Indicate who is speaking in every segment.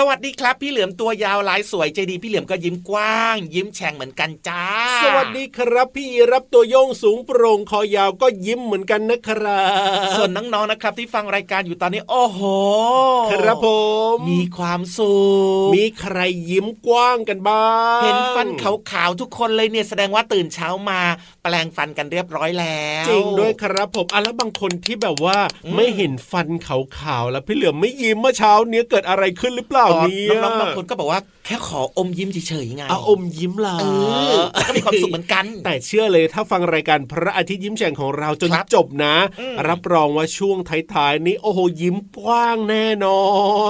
Speaker 1: สวัสดีครับ พี่เหลือมตัวยาวลายสวยใจดีพี่เหลือมก็ยิ้มกว้าง ยิ้มแฉ่งเหมือนกันจ้า
Speaker 2: สวัสดีครับ พี่รับตัวโยงสูงโปร่งคอยาวก็ยิ้มเหมือนกันนะครับ
Speaker 1: ส่วนน้องๆนะครับ ที่ฟังรายการอยู่ตอนนี้โอ้โห
Speaker 2: ครับผม
Speaker 1: มีความสุข
Speaker 2: มีใครยิ้มกว้างกันบ้าง
Speaker 1: เห็นฟันขาวๆทุกคนเลยเนี่ยแสดงว่าตื่นเช้ามาแปลงฟันกันเรียบร้อยแล้ว
Speaker 2: จริงด้วยครับผมอะแล้วบางคนที่แบบว่า
Speaker 1: อืม
Speaker 2: ไม่เห็นฟันขาวๆแล้วพี่เหลือมไม่ยิ้มเมื่อเช้าเนี้ยเกิดอะไรขึ้นหรือเปล่า
Speaker 1: อ๋อ
Speaker 2: เนี่ย
Speaker 1: น้องๆบางคนก็บอกว่าแค่ขออมยิ้มเฉยๆไง
Speaker 2: เอาอมยิ้มเหรอ
Speaker 1: เออก็มีความสุขเหมือนกัน
Speaker 2: แต่เชื่อเลยถ้าฟังรายการพระอาทิตย์ยิ้มแฉ่งของเราจน
Speaker 1: ครับ
Speaker 2: จบนะ
Speaker 1: อืม
Speaker 2: รับรองว่าช่วงท้ายๆนี้โอ้โหยิ้มกว้างแน่นอ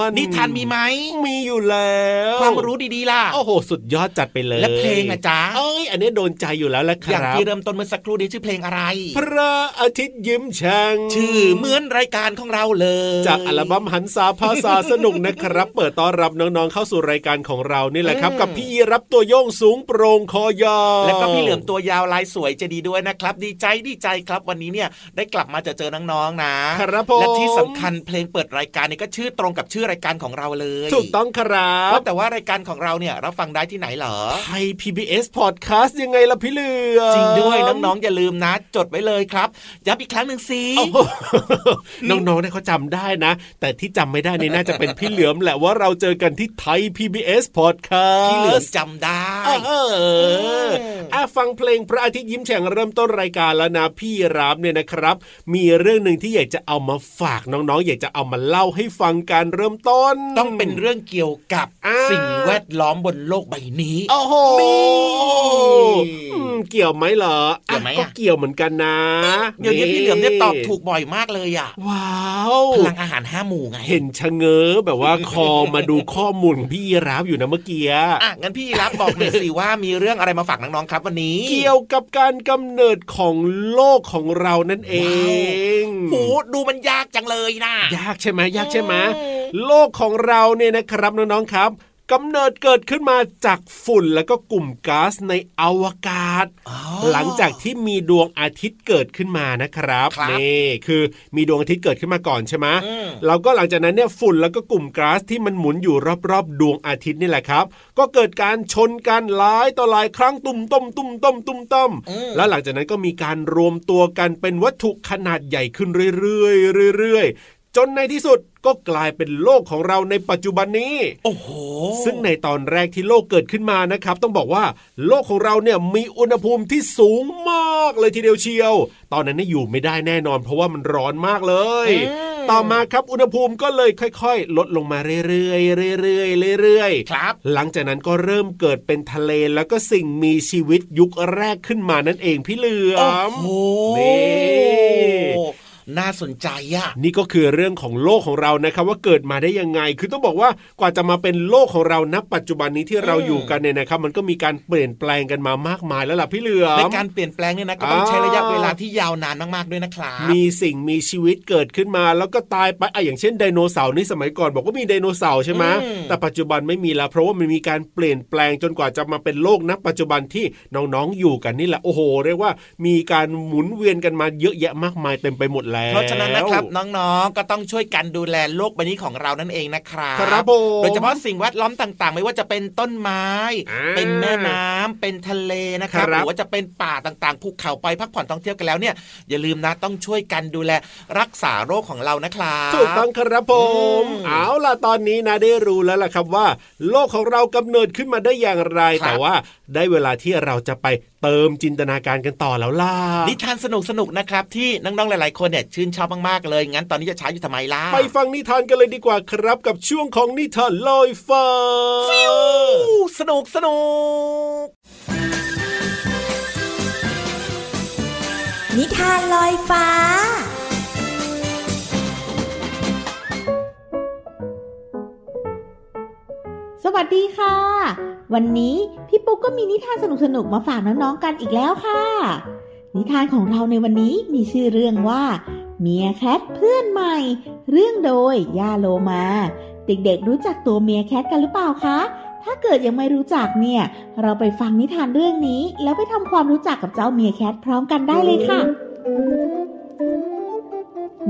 Speaker 2: น
Speaker 1: นิทานมีไหม
Speaker 2: มีอยู่แล้ว
Speaker 1: ความรู้ดีๆล่ะ
Speaker 2: โอ้โหสุดยอดจัดไปเลย
Speaker 1: และเพลงนะจ๊ะ
Speaker 2: เอ้ยอันนี้โดนใจอยู่แล้วละค
Speaker 1: อย่าง
Speaker 2: รับ
Speaker 1: ที่เริ่มต้นเมื่อสักครู่นี้ชื่อเพลงอะไร
Speaker 2: พระอาทิตย์ยิ้มแฉ่ง
Speaker 1: ชื่อเหมือนรายการของเราเลย
Speaker 2: จากอัลบั้มหันษาภาษาสนุกนะครับ เปิดต้อนรับน้องๆเข้าสู่รายการของเรานี่แหละครับ
Speaker 1: อืม
Speaker 2: กับพี่ยีรับตัวโยงสูงโปร่งคอยาว
Speaker 1: แล้วก็พี่เหลือมตัวยาวลายสวยจะดีด้วยนะครับ ดีใจดีใจครับวันนี้เนี่ยได้กลับมาเจอเจอน้องๆนะครับ
Speaker 2: ผม
Speaker 1: และที่สำคัญเพลงเปิดรายการนี่ก็ชื่อตรงกับชื่อรายการของเราเลย
Speaker 2: ถูกต้องครับ
Speaker 1: ว่าแต่ว่ารายการของเราเนี่ยรับฟังได้ที่ไหนเหรอ
Speaker 2: ไทย PBS Podcast ยังไงล่ะพี่เหลือม
Speaker 1: จริงด้วยน้องๆอย่าลืมนะ จดไว้เลยครับย้ำอีกครั้งหนึ่งสิ
Speaker 2: โอ้โหน้องๆเนี่ยเขาจำได้นะ แต่ที่จำไม่ได้นี่น่าจะเป็นพี่เหลือมแหละว่าเราเจอกันที่ไทย PBS Podcast
Speaker 1: พี่เหลือมจำได้
Speaker 2: เอออะ ฟังเพลงพระอาทิตย์ยิ้มแฉ่งเริ่มต้นรายการแล้วนะพี่รับเนี่ยนะครับ มีเรื่องหนึ่งที่อยากจะเอามาฝากน้องๆ อยากจะเอามาเล่าให้ฟังการเริ่มต้น
Speaker 1: ต้องเป็นเรื่องเกี่ยวกับ
Speaker 2: อ่า
Speaker 1: สิ่งแวดล้อมบนโลกใบนี้
Speaker 2: โอ้โห
Speaker 1: นี่
Speaker 2: อืมเกี่ยวไหมเหรอ
Speaker 1: เกี่ยวไหม
Speaker 2: ก็
Speaker 1: อะ
Speaker 2: เกี่ยวเหมือนกันนะ
Speaker 1: เดี๋ยวนี้พี่เหลือมเนี่ยตอบถูกบ่อยมากเลยอะ
Speaker 2: ว้าว
Speaker 1: พลังอาหารห้าหมู่ไง
Speaker 2: เห็นชะเง้อแบบว่าคอมาดูข้อมูลของพี่ยีรับอยู่นะเมื่อกี้
Speaker 1: อะงั้นพี่รับบอกหน่อยสิว่ามีเรื่องอะไรมาฝากน้องๆครับวันนี้
Speaker 2: เกี่ยวกับการกำเนิดของโลกของเรานั่นเอง
Speaker 1: โหดูมันยากจังเลยนะ
Speaker 2: ยากใช่ไหมยากใช่ไหม
Speaker 1: อืม
Speaker 2: โลกของเราเนี่ยนะครับน้องๆครับ กำเนิดเกิดขึ้นมาจากฝุ่นแล้วก็กลุ่มก๊าซในอวกาศ หลังจากที่มีดวงอาทิตย์เกิดขึ้นมานะครับ
Speaker 1: ครับ
Speaker 2: นี่คือมีดวงอาทิตย์เกิดขึ้นมาก่อนใช่ไหม
Speaker 1: อืม
Speaker 2: แล้วก็หลังจากนั้นเนี่ยฝุ่นแล้วก็กลุ่มก๊าซที่มันหมุนอยู่รอบๆ ดวงอาทิตย์นี่แหละครับ ก็เกิดการชนกันหลายต่อหลายครั้งตุ่มต้มตุ่มต้มตุ่มต้ม
Speaker 1: อืม
Speaker 2: แล้วหลังจากนั้นก็มีการรวมตัวกันเป็นวัตถุขนาดใหญ่ขึ้นเรื่อยๆเรื่อยๆ จนในที่สุดก็กลายเป็นโลกของเราในปัจจุบันนี้
Speaker 1: โอ้โห
Speaker 2: ซึ่งในตอนแรกที่โลกเกิดขึ้นมานะครับ ต้องบอกว่าโลกของเราเนี่ยมีอุณหภูมิที่สูงมากเลยทีเดียวเชียว ตอนนั้นเนี่ยอยู่ไม่ได้แน่นอน เพราะว่ามันร้อนมากเลย
Speaker 1: อืม
Speaker 2: ต่อมาครับอุณหภูมิก็เลยค่อย ๆ ลดลงมาเรื่อยๆเรื่อยๆเรื่อยๆ
Speaker 1: ครับ
Speaker 2: หลังจากนั้นก็เริ่มเกิดเป็นทะเลแล้วก็สิ่งมีชีวิตยุคแรกขึ้นมานั่นเองพี่เหลือ
Speaker 1: โอ้
Speaker 2: ม
Speaker 1: โห
Speaker 2: นี่
Speaker 1: น่าสนใจอะ
Speaker 2: นี่ก็คือเรื่องของโลกของเรานะครับ ว่าเกิดมาได้ยังไง คือต้องบอกว่ากว่าจะมาเป็นโลกของเราณปัจจุบันนี้ที่เรา
Speaker 1: อืม
Speaker 2: อยู่กันเนี่ยนะครับ มันก็มีการเปลี่ยนแปลงกันมามากมายแล้วล่ะพี่เหลือม
Speaker 1: ในการเปลี่ยนแปลงเนี่ยนะก็ต้อง
Speaker 2: อ่า
Speaker 1: ใช้ระยะเวลาที่ยาวนานมากๆด้วยนะครับ
Speaker 2: มีสิ่งมีชีวิตเกิดขึ้นมา แล้วก็ตายไปอะอย่างเช่นไดโนเสาร์นี่สมัยก่อนบอกว่ามีไดโนเสาร์ใช่ไหม
Speaker 1: อืม
Speaker 2: แต่ปัจจุบันไม่มีแล้วเพราะว่ามันมีการเปลี่ยนแปลงจนกว่าจะมาเป็นโลกณปัจจุบันที่น้องๆอยู่กันนี่แหละโอ้โหเรียกว่ามีการหมุนเวียนกันมาเยอะแยะมากมายเต็มไปหมดแล้ว
Speaker 1: เพราะฉะนั้นนะครับน้องๆก็ต้องช่วยกันดูแลโลกใบนี้ของเรานั่นเองนะครับ
Speaker 2: ครับผม
Speaker 1: โดยเฉพาะสิ่งแวดล้อมต่างๆ ไม่ว่าจะเป็นต้นไม้
Speaker 2: อ่า
Speaker 1: เป็นแม่น้ำเป็นทะเลนะครับ
Speaker 2: ครับ
Speaker 1: หรือว่าจะเป็นป่าต่างๆภูเขาไปพักผ่อนท่องเที่ยวกันแล้วเนี่ยอย่าลืมนะต้องช่วยกันดูแลรักษาโรคของเรานะครับ
Speaker 2: ถูกต้องครับผม
Speaker 1: อืม
Speaker 2: เอาล่ะตอนนี้นะได้รู้แล้วล่ะครับว่า โลกของเรากำเนิดขึ้นมาได้อย่างไร
Speaker 1: ครับ
Speaker 2: แต่ว่าได้เวลาที่เราจะไปเติมจินตนาการกันต่อแล้วล่ะ
Speaker 1: นิทานสนุกๆนะครับที่น้องๆหลาย ๆ คนเนี่ยชื่นชอบมากๆเลยงั้นตอนนี้จะช้าอยู่ทำไมล่ะ
Speaker 2: ไปฟังนิทานกันเลยดีกว่าครับกับช่วงของนิทานลอยฟ้า
Speaker 1: อู้สนุกสนุก
Speaker 3: นิทานลอยฟ้า
Speaker 4: สวัสดีค่ะ วันนี้พี่ปุ๊กก็มีนิทานสนุกๆ มาฝากน้องๆ กันอีกแล้วค่ะ นิทานของเราในวันนี้มีชื่อเรื่องว่า เมียแคทเพื่อนใหม่ เรื่องโดยย่าโลมา เด็กๆรู้จักตัวเมียแคทกันหรือเปล่าคะ ถ้าเกิดยังไม่รู้จักเนี่ย เราไปฟังนิทานเรื่องนี้ แล้วไปทำความรู้จักกับเจ้าเมียแคทพร้อมกันได้เลยค่ะ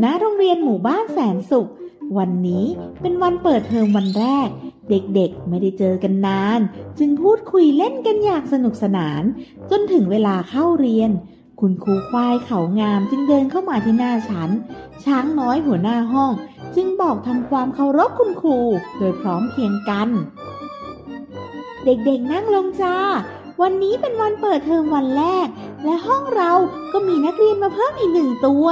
Speaker 4: ณโรงเรียนหมู่บ้านแสนสุข วันนี้เป็นวันเปิดเทอมวันแรก เด็กๆไม่ได้เจอกันนาน จึงพูดคุยเล่นกันอย่างสนุกสนาน จนถึงเวลาเข้าเรียน คุณครูควายเขางามจึงเดินเข้ามาที่หน้าชั้นช้างน้อยหัวหน้าห้อง จึงบอกทำความเคารพคุณครูโดยพร้อมเพียงกัน เด็กๆนั่งลงจ้า วันนี้เป็นวันเปิดเทอมวันแรก และห้องเราก็มีนักเรียนมาเพิ่มอีกหนึ่งตัว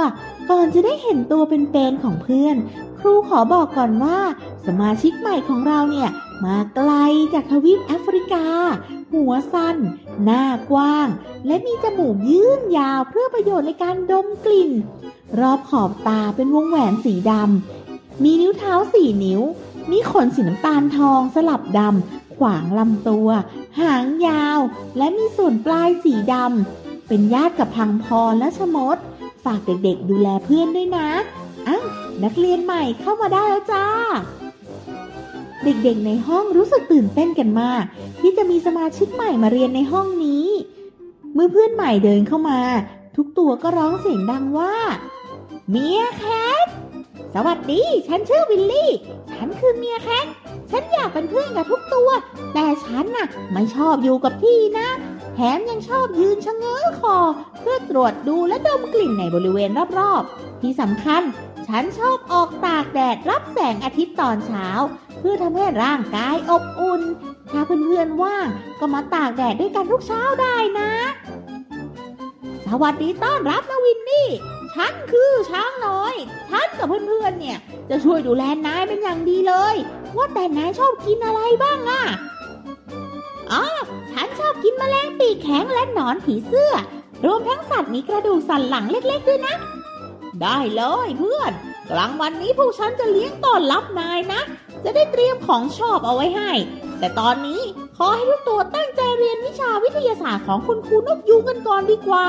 Speaker 4: ก่อนจะได้เห็นตัวเป็นๆของเพื่อน ครูขอบอกก่อนว่า สมาชิกใหม่ของเราเนี่ย มาไกลจากทวีปแอฟริกา หัวสั้น หน้ากว้าง และมีจมูกยื่นยาวเพื่อประโยชน์ในการดมกลิ่น รอบขอบตาเป็นวงแหวนสีดำ มีนิ้วเท้าสี่นิ้ว มีขนสีน้ำตาลทองสลับดำ ขวางลำตัว หางยาว และมีส่วนปลายสีดำ เป็นญาติกับพังพรและชะมด ฝากเด็กๆดูแลเพื่อนด้วยนะอ้าวนักเรียนใหม่เข้ามาได้แล้วจ้า เด็กๆในห้องรู้สึกตื่นเต้นกันมาก ที่จะมีสมาชิกใหม่มาเรียนในห้องนี้ เมื่อเพื่อนใหม่เดินเข้ามา ทุกตัวก็ร้องเสียงดังว่าเมียแคทสวัสดี ฉันชื่อวิลลี่ ฉันคือเมียแคทฉันอยากเป็นเพื่อนกับทุกตัว แต่ฉันน่ะไม่ชอบอยู่กับที่นะ แถมยังชอบยืนชะเง้อคอ เพื่อตรวจดูและดมกลิ่นในบริเวณรอบๆ ที่สำคัญ ฉันชอบออกตากแดดรับแสงอาทิตย์ตอนเช้า เพื่อทำให้ร่างกายอบอุ่น ถ้าเพื่อนๆว่าง ก็มาตากแดดด้วยกันทุกเช้าได้นะ สวัสดีต้อนรับนะวินนี่ ฉันคือช้างน้อย ฉันกับเพื่อนๆเนี่ย จะช่วยดูแลนายเป็นอย่างดีเลย ว่าแต่นายชอบกินอะไรบ้างอะ อ๋อ ฉันชอบกินแมลงปีกแข็งและหนอนผีเสื้อ รวมทั้งสัตว์มีกระดูกสันหลังเล็กๆด้วยนะ ได้เลยเพื่อน กลางวันนี้พวกฉันจะเลี้ยงต้อนรับนายนะ จะได้เตรียมของชอบเอาไว้ให้ แต่ตอนนี้ขอให้ทุกตัวตั้งใจเรียนวิชาวิทยาศาสตร์ของคุณครูนกยูงกันก่อนดีกว่า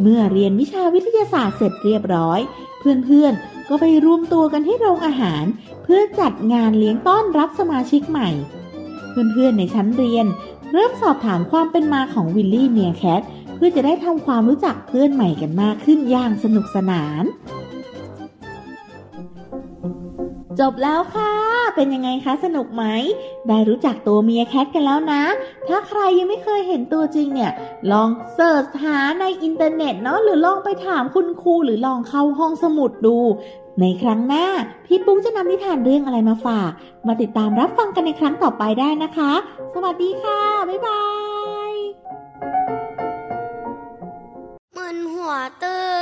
Speaker 4: เมื่อเรียนวิชาวิทยาศาสตร์เสร็จเรียบร้อย เพื่อนๆก็ไปรวมตัวกันที่โรงอาหาร เพื่อจัดงานเลี้ยงต้อนรับสมาชิกใหม่ เพื่อนๆในชั้นเรียน เริ่มสอบถามความเป็นมาของวิลลี่เมียแคทเพื่อจะได้ทำความรู้จักเพื่อนใหม่กันมากขึ้นอย่างสนุกสนาน จบแล้วค่ะ เป็นยังไงคะสนุกไหม ได้รู้จักตัวเมียแคทกันแล้วนะ ถ้าใครยังไม่เคยเห็นตัวจริงเนี่ย ลองเสิร์ชหาในอินเทอร์เน็ตเนาะหรือลองไปถามคุณครูหรือลองเข้าห้องสมุดดู ในครั้งหน้า พี่ปุ๊กจะนำนิทานเรื่องอะไรมาฝาก มาติดตามรับฟังกันในครั้งต่อไปได้นะคะ สวัสดีค่ะ บ๊ายบาย
Speaker 3: มึนหัว
Speaker 5: เตอ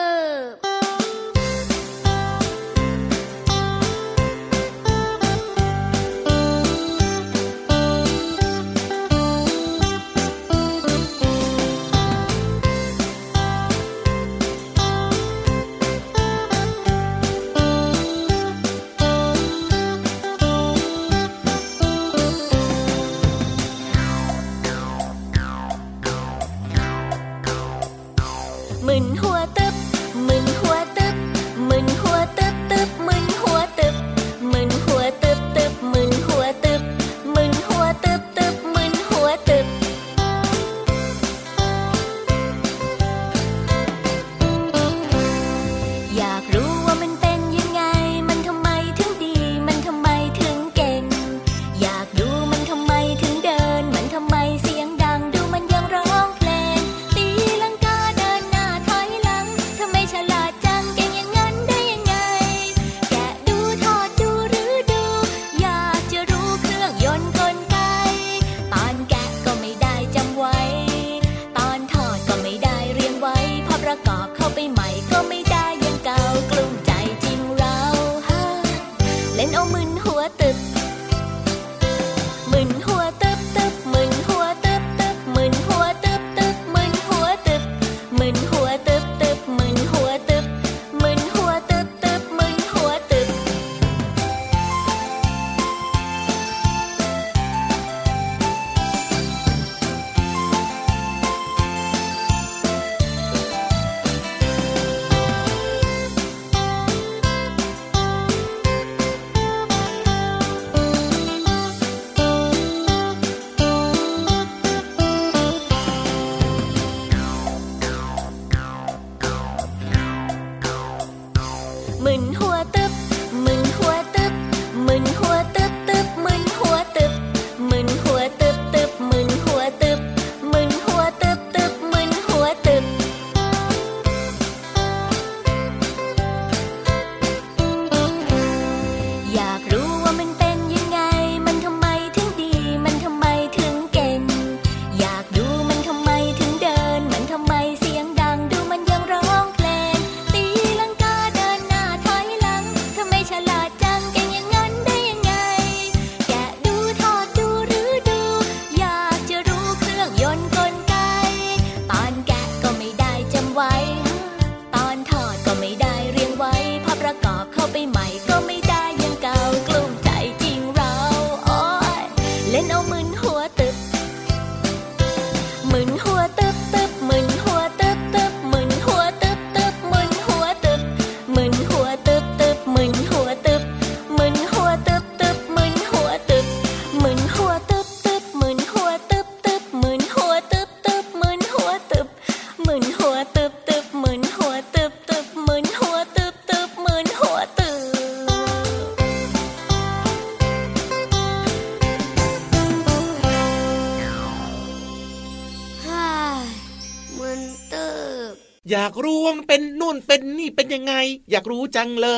Speaker 1: รู้ว่ามันเป็น นู่นเป็นนี่เป็นยังไง อยากรู้จังเล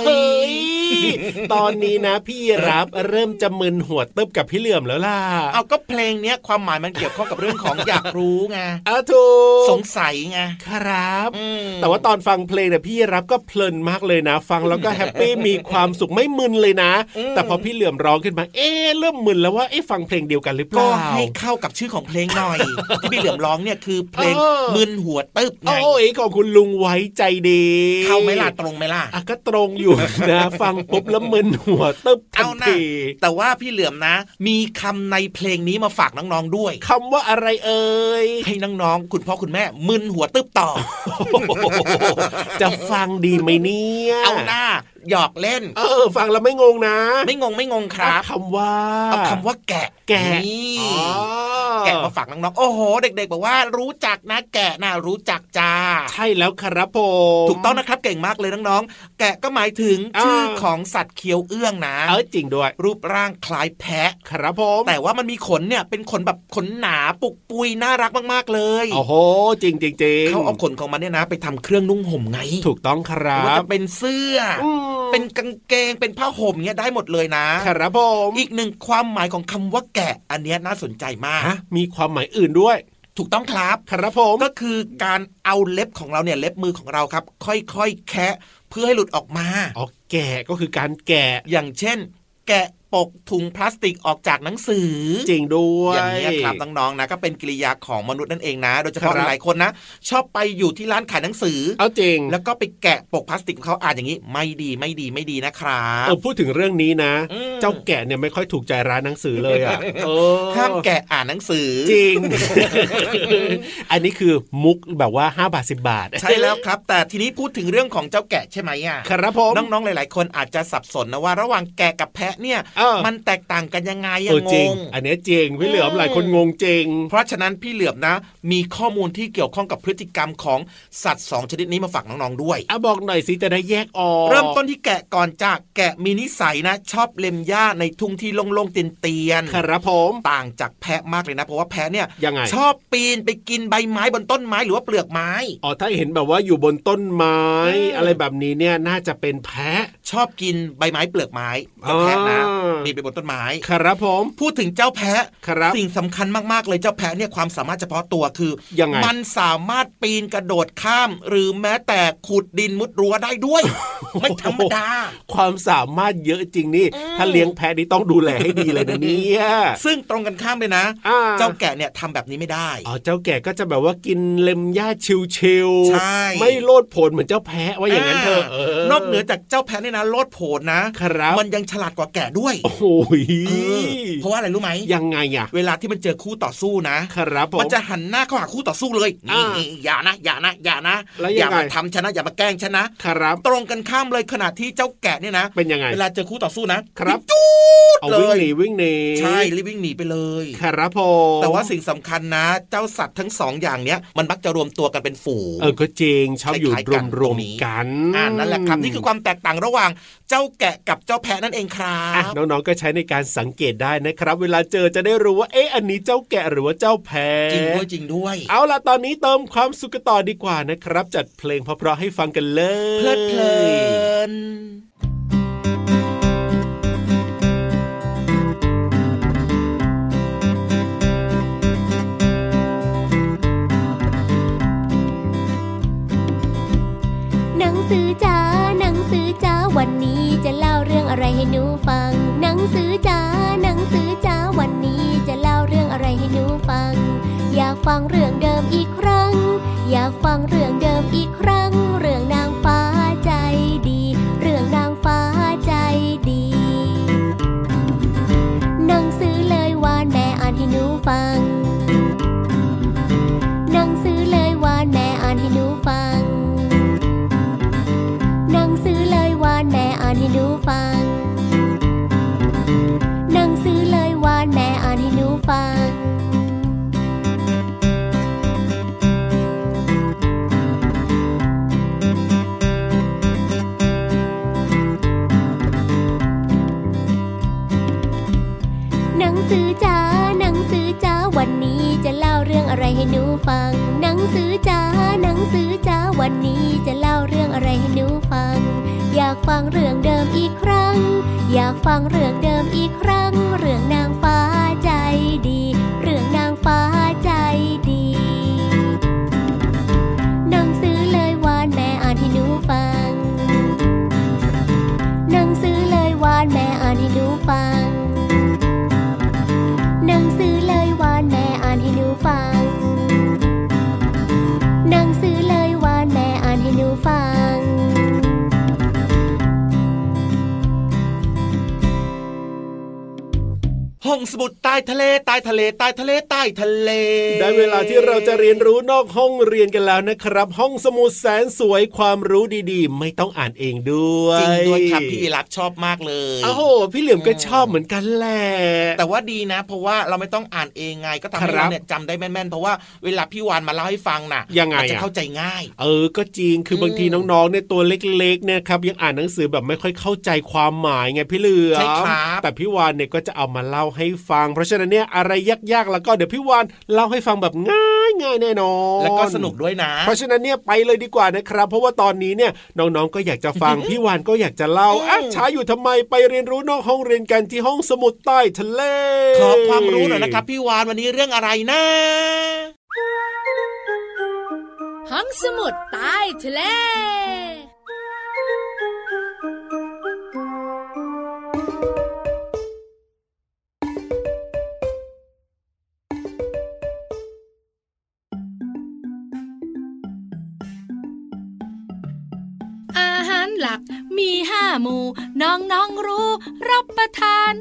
Speaker 1: ย
Speaker 2: เฮ้ยตอนนี้นะพี่รับเริ่มจะมึนหัวตึบกับพี่เหลื่อมแล้วล่ะ
Speaker 1: เอาก็เพลงเนี้ยความหมายมันเกี่ยวข้องกับเรื่องของอยากรู้ไง
Speaker 2: อาถูก
Speaker 1: สงสัยไง
Speaker 2: ครับ
Speaker 1: อืม
Speaker 2: แต่ว่าตอนฟังเพลงเนี่ยพี่รับก็เพลินมากเลยนะ ฟังแล้วก็แฮปปี้มีความสุขไม่มึนเลยนะ แต่พอพี่เหลื่อมร้องขึ้นมาเอ๊ะเริ่มมึนแล้วว่าเอ๊ะฟังเพลงเดียวกันหรือเป
Speaker 1: ก็
Speaker 2: ล่า
Speaker 1: ให้เข้ากับชื่อของเพลงหน่อยที่พี่เหลือมร้องเนี่ยคือเพลง
Speaker 2: เออ
Speaker 1: มึนหัวตึบไง
Speaker 2: โอ้ยของคุณลุงไว้ใจดี
Speaker 1: เข้าไหม่ล่ะตรงไหมล่ะ
Speaker 2: อะก็ตรงอยู่นะฟังปุ๊บแล้วมึนหัวตึ๊บทั
Speaker 1: เอา
Speaker 2: น
Speaker 1: นะ
Speaker 2: ที
Speaker 1: แต่ว่าพี่เหลือมนะ มีคำในเพลงนี้มาฝากน้องๆด้วย
Speaker 2: คำว่าอะไรเอ่ย
Speaker 1: ให้น้องๆคุณพ่อคุณแม่มึนหัวตึบต่อ
Speaker 2: จะฟังดีไหมเนี่ย
Speaker 1: เอาหน้า หยอกเล่น
Speaker 2: เออ ฟังแล้วไม่งงนะ
Speaker 1: ไม่งงไม่งงครับ
Speaker 2: เอาคำว่า
Speaker 1: เอาคำว่าแกะ
Speaker 2: แกะ
Speaker 1: นี่
Speaker 2: อ๋อ
Speaker 1: แกะมาฝากน้องๆโอ้โห เด็ก ๆ บอกว่ารู้จักนะแกะนะรู้จักจ้า
Speaker 2: ใช่แล้วครับผม
Speaker 1: ถูกต้องนะครับเก่งมากเลยน้องๆแกะก็หมายถึง
Speaker 2: อ่า
Speaker 1: ชื่อของสัตว์เคี้ยวเอื้องนะ
Speaker 2: เออจริงด้วย
Speaker 1: รูปร่างคล้ายแพะ
Speaker 2: ครับผม
Speaker 1: แต่ว่ามันมีขนเนี่ยเป็นขนแบบขนหนาปุกปุยน่ารักมากๆเลย
Speaker 2: โอ้โหจริงจริงจริง
Speaker 1: เขาเอาขนของมันเนี่ยนะ ไปทำเครื่องนุ่งห่มไง
Speaker 2: ถูกต้องครั
Speaker 1: ว่า
Speaker 2: บ
Speaker 1: จะเป็นเสื้ออ
Speaker 2: อืม
Speaker 1: เป็นกางเกงเป็นผ้าห่มเนี่ยได้หมดเลยนะ
Speaker 2: ครับผม
Speaker 1: อีกหนึ่งความหมายของคำว่าแกะ อันเนี้ยน่าสนใจมาก
Speaker 2: ฮะมีความหมายอื่นด้วย
Speaker 1: ถูกต้องครับ
Speaker 2: ครับผม
Speaker 1: ก็คือการเอาเล็บของเราเนี่ยเล็บมือของเราครับ ค่อยๆแคะเพื่อให้หลุดออกมา
Speaker 2: อ๋อแกะก็คือการแกะ
Speaker 1: อย่างเช่น แกะ ปกถุงพลาสติกออกจากหนังสือ
Speaker 2: จริงด้วย
Speaker 1: อย่างนี้ยครับน้องๆนะก็เป็นกิริยาของมนุษย์นั่นเองนะ โดยเฉพาะ
Speaker 2: ครับ
Speaker 1: หลายคนนะ ชอบไปอยู่ที่ร้านขายหนังสือ
Speaker 2: เอาจริง
Speaker 1: แล้วก็ไปแกะปกพลาสติกของเขาอ่านอย่างนี้ ไม่ดีไม่ดีไม่ดีนะครับ
Speaker 2: เออพูดถึงเรื่องนี้นะ
Speaker 1: อืม
Speaker 2: เจ้าแกะเนี่ยไม่ค่อยถูกใจร้านหนังสือเลยอะเออ
Speaker 1: ห้ามแกะอ่านหนังสือ
Speaker 2: จริง อันนี้คือมุกแบบว่า 5 บาท 10 บาท
Speaker 1: ใช่แล้วครับ แต่ทีนี้พูดถึงเรื่องของเจ้าแกะใช่ไหมอะ
Speaker 2: ครับผม
Speaker 1: น้องๆหลาย ๆ คนอาจจะสับสนนะว่าระหว่างแกะกับแพะเนี่ย
Speaker 2: เออ
Speaker 1: มันแตกต่างกันยังไง
Speaker 2: เอ
Speaker 1: ยัง
Speaker 2: องจริง
Speaker 1: ง
Speaker 2: อันเนี้ยจริงพี่เหลือมหลายคนงงจริง
Speaker 1: เพราะฉะนั้นพี่เหลือบนะ มีข้อมูลที่เกี่ยวข้องกับพฤติกรรมของสัตว์สองชนิดนี้มาฝากน้องๆด้วย
Speaker 2: อะบอกหน่อยสิจะได้แยกออก
Speaker 1: เริ่มต้นที่แกะก่อนจากแกะมีนิสัยนะ ชอบเล็มหญ้าในทุ่งที่โล่งๆเตียนๆ
Speaker 2: ครับผม
Speaker 1: ต่างจากแพะมากเลยนะเพราะว่าแพะเนี่ย
Speaker 2: ยังไง
Speaker 1: ชอบปีนไปกินใบไม้บนต้นไม้หรือว่าเปลือกไม้
Speaker 2: อ๋อถ้าเห็นแบบว่าอยู่บนต้นไม้
Speaker 1: อืม
Speaker 2: อะไรแบบนี้เนี่ยน่าจะเป็นแพะ
Speaker 1: ชอบกินใบไม้เปลือกไม้เจ้าแพะนะ
Speaker 2: อ่า
Speaker 1: ปีนไปบนต้นไม้
Speaker 2: ครับผม
Speaker 1: พูดถึงเจ้าแพะ
Speaker 2: ครับ
Speaker 1: สิ่งสำคัญมากๆเลยเจ้าแพะเนี่ยความสามารถเฉพาะตัวคือ
Speaker 2: ยังไง
Speaker 1: มันสามารถปีนกระโดดข้าม หรือแม้แต่ขุดดินมุดรั้วได้ด้วย ไม่ธรรมดา
Speaker 2: ความสามารถเยอะจริงนี่
Speaker 1: อืม
Speaker 2: ถ้าเลี้ยงแพะนี่ต้องดูแลให้ดีเลยนะเนี่ย
Speaker 1: ซึ่งตรงกันข้ามเลยนะ
Speaker 2: อ่
Speaker 1: เจ้าแกะเนี่ยทำแบบนี้ไม่ได้
Speaker 2: อ๋อเจ้าแก่ก็จะแบบว่ากินเล็มหญ้าชิวๆ
Speaker 1: ใช่
Speaker 2: ไม่โลดโผนเหมือนเจ้าแพะว่าอย่างนั้นเถอะ
Speaker 1: นอกเหนือจากเจ้าแพะเนี่ยนะโลดโผนนะครับมันยังฉลาดกว่าแกะด้วย
Speaker 2: โอ้โห
Speaker 1: เออเพราะว่าอะไรรู้ไหม
Speaker 2: ยังไงอะ
Speaker 1: เวลาที่มันเจอคู่ต่อสู้นะ
Speaker 2: ครับผม
Speaker 1: มันจะหันหน้าเข้าหาคู่ต่อสู้เลย
Speaker 2: อ่า
Speaker 1: นี่อย่านะอย่านะอย่านะ
Speaker 2: แล้ว
Speaker 1: อย่า
Speaker 2: ยังไง
Speaker 1: มาทำฉันนะอย่ามาแกล้งฉันนะ
Speaker 2: ครับ
Speaker 1: ตรงกันข้ามเลยขณะที่เจ้าแกะเนี่ยนะ
Speaker 2: เป็นยังไง
Speaker 1: เวลาเจอคู่ต่อสู้นะครับจูด
Speaker 2: เอา
Speaker 1: เล
Speaker 2: วิ่ง
Speaker 1: ย
Speaker 2: หนีวิ่งหนี
Speaker 1: ใช่รีบวิ่งหนีไปเลย
Speaker 2: ครับผม
Speaker 1: แต่ว่าสิ่งสำคัญนะ เจ้าสัตว์ทั้งสองอย่างเนี้ยมันมักจะรวมตัวกันเป็นฝูง
Speaker 2: เออก็จริงชอบอยู่
Speaker 1: คล้ายๆ
Speaker 2: ร
Speaker 1: กั
Speaker 2: วม
Speaker 1: น
Speaker 2: ร
Speaker 1: ตร
Speaker 2: วม
Speaker 1: งนี้
Speaker 2: กัน
Speaker 1: อ่านั่นแหละครับนี่คือความแตกต่างระหว่างเจ้าแกะกับเจ้าแพะนั่นเองครั
Speaker 2: อะ
Speaker 1: บ
Speaker 2: น้องๆก็ใช้ในการสังเกตได้นะครับ เวลาเจอจะได้รู้ว่าเอ๊ะอันนี้เจ้าแกะหรือว่าเจ้าแพะ
Speaker 1: จริงด้วยจริงด้วย
Speaker 2: เอาล่ะตอนนี้เติมความสุขกันต่อดีกว่านะครับ จัดเพลงเพราะๆให้ฟังกันเลย
Speaker 1: เพลิดเพลิน
Speaker 3: หนังสือจ๋าหนังสือจ๋าวันนี้จะเล่าเรื่องอะไรให้หนูฟัง หนังสือจ๋า อยากฟังเรื่องเดิมอีกครั้ง อยากฟังเรื่องเดิมอีกครั้ง ฟังเรื่องเดิมอีกครั้ง อยากฟังเรื่องเดิมอีกครั้ง
Speaker 1: ต้ทะเลใต้ทะเลใต้ทะเลใต้ทะเล
Speaker 2: ได้เวลาที่เราจะเรียนรู้นอกห้องเรียนกันแล้วนะครับ ห้องสมุดแสนสวยความรู้ดีๆ ไม่ต้องอ่านเองด้วย
Speaker 1: จริงด้วยครับพี่รับชอบมากเลย
Speaker 2: โอ้โหพี่เหลือมก็ชอบเหมือนกันแหละ
Speaker 1: แต่ว่าดีนะ เพราะว่าเราไม่ต้องอ่านเองไงก็ทำให้
Speaker 2: ครับ
Speaker 1: เราเนี่ยจำได้แม่นๆ เพราะว่าเวลาพี่วานมาเล่าให้ฟังน่ะ
Speaker 2: ยังไง
Speaker 1: มันจะ
Speaker 2: อะ
Speaker 1: เข้าใจง่าย
Speaker 2: เออก็จริงคือบางทีน้องๆเนี่ยตัวเล็กๆเนี่ยครับยังอ่านหนังสือแบบไม่ค่อยเข้าใจความหมายไงพี่เหลือม
Speaker 1: ใช่ครับ
Speaker 2: แต่พี่วานเนี่ยก็จะเอามาเล่าให้ฟังเพราะฉะนั้นเนี่ยอะไรยากๆ แล้วก็เดี๋ยวพี่วานเล่าให้ฟังแบบง่ายง่ายๆแน่นอน
Speaker 1: แล้วก็สนุกด้วยนะ
Speaker 2: เพราะฉะนั้นเนี่ยไปเลยดีกว่านะครับ เพราะว่าตอนนี้เนี่ยน้องๆก็อยากจะฟังพี่วานก็อยากจะเล่าอะช้าอยู่ทำไมไปเรียนรู้นอกห้องเรียนกันที่ห้องสมุดใต้ทะเล
Speaker 1: ขอความรู้หน่อยนะครับ พี่วานวันนี้เรื่องอะไรนะ
Speaker 6: ห้องสมุดใต้ทะเล มีห้าหมูน้องน้องรู้ รับประทาน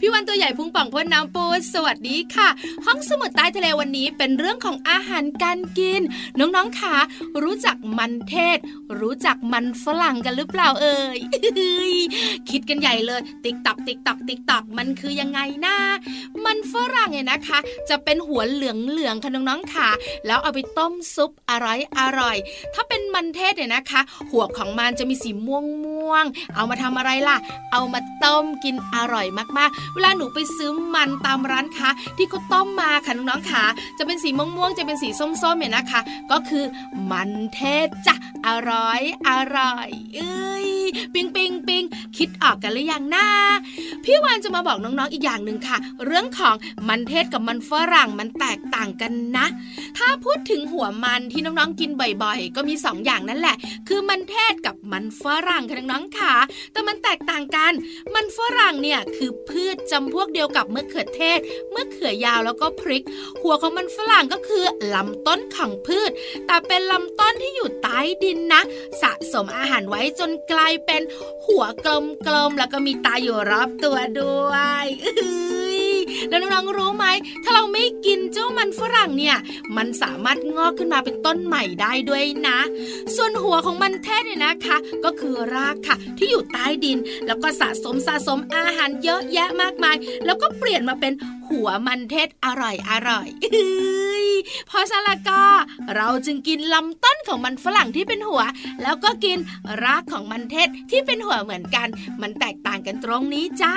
Speaker 6: พี่วันตัวใหญ่พุงป่องพ่นน้ำปูสวัสดีค่ะ ห้องสมุดใต้ทะเลวันนี้เป็นเรื่องของอาหารการกิน น้องๆค่ะ รู้จักมันเทศ รู้จักมันฝรั่งกันหรือเปล่าเอ่ยคิดกันใหญ่เลย ติ๊กตักติ๊กตักติ๊กตักมันคือยังไงนะมันฝรั่งเนี่ยนะคะ จะเป็นหัวเหลืองเหลืองค่ะน้องๆค่ะ แล้วเอาไปต้มซุปอร่อยอร่อย ถ้าเป็นมันเทศเนี่ยนะคะ หัวของมันจะมีสีม่วงม่วง เอามาทำอะไรล่ะ เอามาต้มกินอร่อยมากๆ เวลาหนูไปซื้อมันตามร้านค้าที่เขาต้มมาค่ะน้องๆค่ะจะเป็นสีม่วงม่วงๆจะเป็นสีส้มๆเนี่ยนะคะ ก็คือมันเทศจ้ะอร่อยอร่อย เอ้ย ปิงปิงปิงคิดออกกันหรือยังนะพี่วานจะมาบอกน้องๆอีกอย่างหนึ่งค่ะ เรื่องของมันเทศกับมันฝรั่งมันแตกต่างกันนะ ถ้าพูดถึงหัวมันที่น้องๆกินบ่อยๆ ก็มีสองอย่างนั่นแหละ คือมันเทศกับมันฝรั่งค่ะน้องๆค่ะ แต่มันแตกต่างกัน มันฝรั่งเนี่ยคือพืชจำพวกเดียวกับมะเขือเทศมะเขือยาวแล้วก็พริก หัวของมันฝรั่งก็คือลำต้นของพืช แต่เป็นลำต้นที่อยู่ใต้ดินนะ สะสมอาหารไว้จนกลายเป็นหัวกลมๆแล้วก็มีตาอยู่รอบตัวด้วยอื้อแล้วน้องๆรู้ไหม ถ้าเราไม่กินเจ้ามันฝรั่งเนี่ย มันสามารถงอกขึ้นมาเป็นต้นใหม่ได้ด้วยนะ ส่วนหัวของมันเทศเนี่ยนะคะ ก็คือรากค่ะ ที่อยู่ใต้ดิน แล้วก็สะสมสะสมอาหารเยอะแยะมากมาย แล้วก็เปลี่ยนมาเป็นหัวมันเทศอร่อยอร่อยเอ้ยเพอซะละก็เราจึงกินลำต้นของมันฝรั่งที่เป็นหัว แล้วก็กินรากของมันเทศที่เป็นหัวเหมือนกัน มันแตกต่างกันตรงนี้จ้า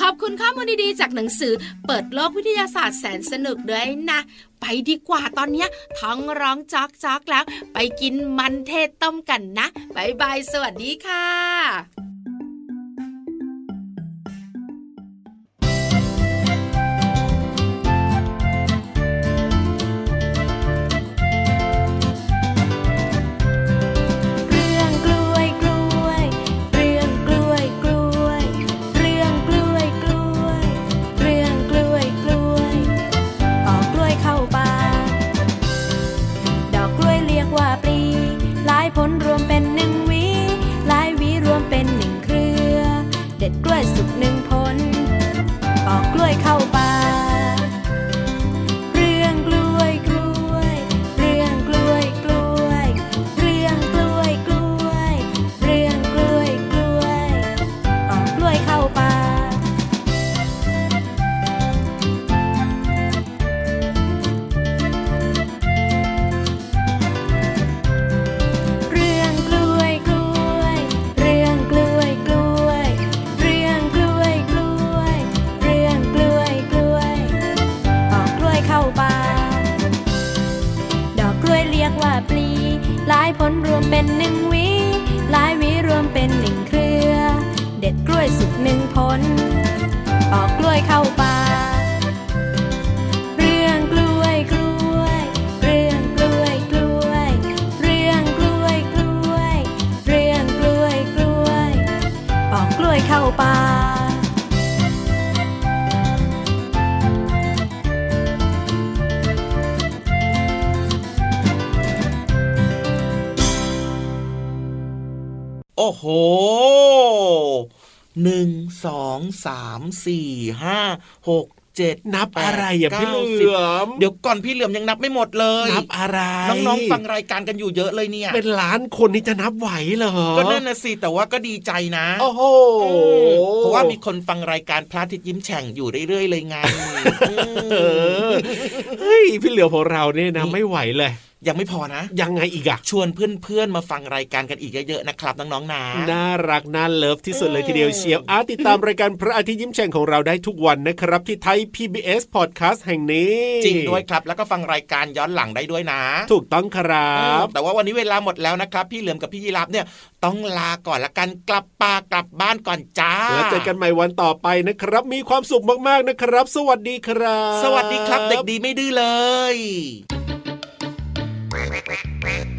Speaker 6: ขอบคุณข้อมูลดีๆจากหนังสือ เปิดโลกวิทยาศาสตร์แสนสนุกด้วยนะไปดีกว่าตอนเนี้ยท้องร้องจอกจอกแล้ว ไปกินมันเทศต้มกันนะบายบายสวัสดีค่ะ
Speaker 5: ปลี หลายผลรวมเป็นหนึ่งวี หลายวีรวมเป็นหนึ่งเครือ เด็ดกล้วยสุกหนึ่งผลปอกกล้วยเข้าป่าเรื่องก
Speaker 1: โอ้โหหนึ่งสองสามสี่ห้าหกเจ็ด
Speaker 2: นับอะไรอะพี่เหลือม
Speaker 1: เดี๋ยวก่อนพี่เหลือมยังนับไม่หมดเลย
Speaker 2: นับอะไร
Speaker 1: น้องๆฟังรายการกันอยู่เยอะเลยเนี่ย
Speaker 2: เป็นล้านคนนี่จะนับไหวเหรอ
Speaker 1: ก็นั่นนะสิแต่ว่าก็ดีใจนะ
Speaker 2: โอ้โห
Speaker 1: เพราะว่ามีคนฟังรายการพระอาทิตย์ยิ้มแฉ่งอยู่เรื่อยๆเลยไง
Speaker 2: เออเฮ้ยพี่เหลือมของเราเนี่ยนะไม่ไหวเลย
Speaker 1: ยังไม่พอนะ
Speaker 2: ยังไงอีกอะ
Speaker 1: ชวนเพื่อนๆมาฟังรายการกันอีกเยอะๆนะครับน้องๆนะ
Speaker 2: น่ารักน่าเลิฟที่สุดเลยทีเดียวเชียวอาติดตามรายการพระอาทิตย์ยิ้มแฉ่งของเราได้ทุกวันนะครับที่ไทย PBS Podcast แห่งนี้
Speaker 1: จริงด้วยครับ แล้วก็ฟังรายการย้อนหลังได้ด้วยนะ
Speaker 2: ถูกต้องครับ
Speaker 1: แต่ว่าวันนี้เวลาหมดแล้วนะครับ พี่เหลือมกับพี่ยีรับเนี่ยต้องลาก่อนละกันกลับป่ากลับบ้านก่อนจ้า
Speaker 2: แล้วเจอกันใหม่วันต่อไปนะครับ มีความสุขมากๆนะครับ สวัสดีครับ
Speaker 1: สวัสดีครับ เด็กดีไม่ดื้อเลย
Speaker 7: Bye.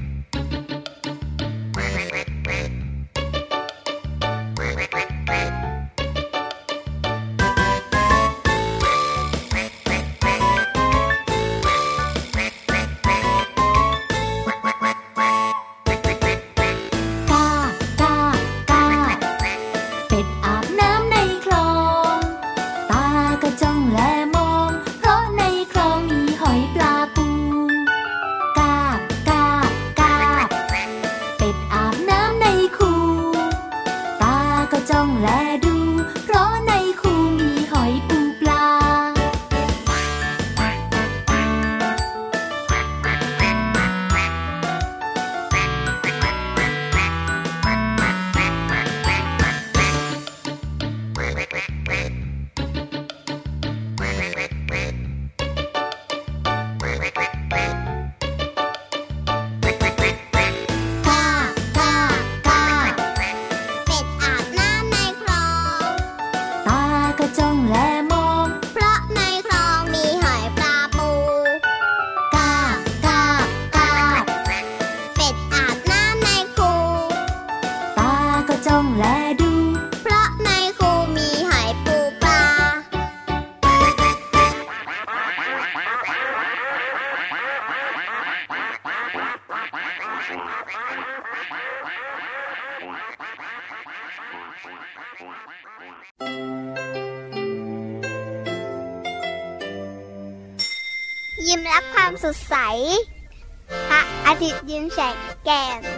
Speaker 7: ม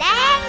Speaker 7: รับ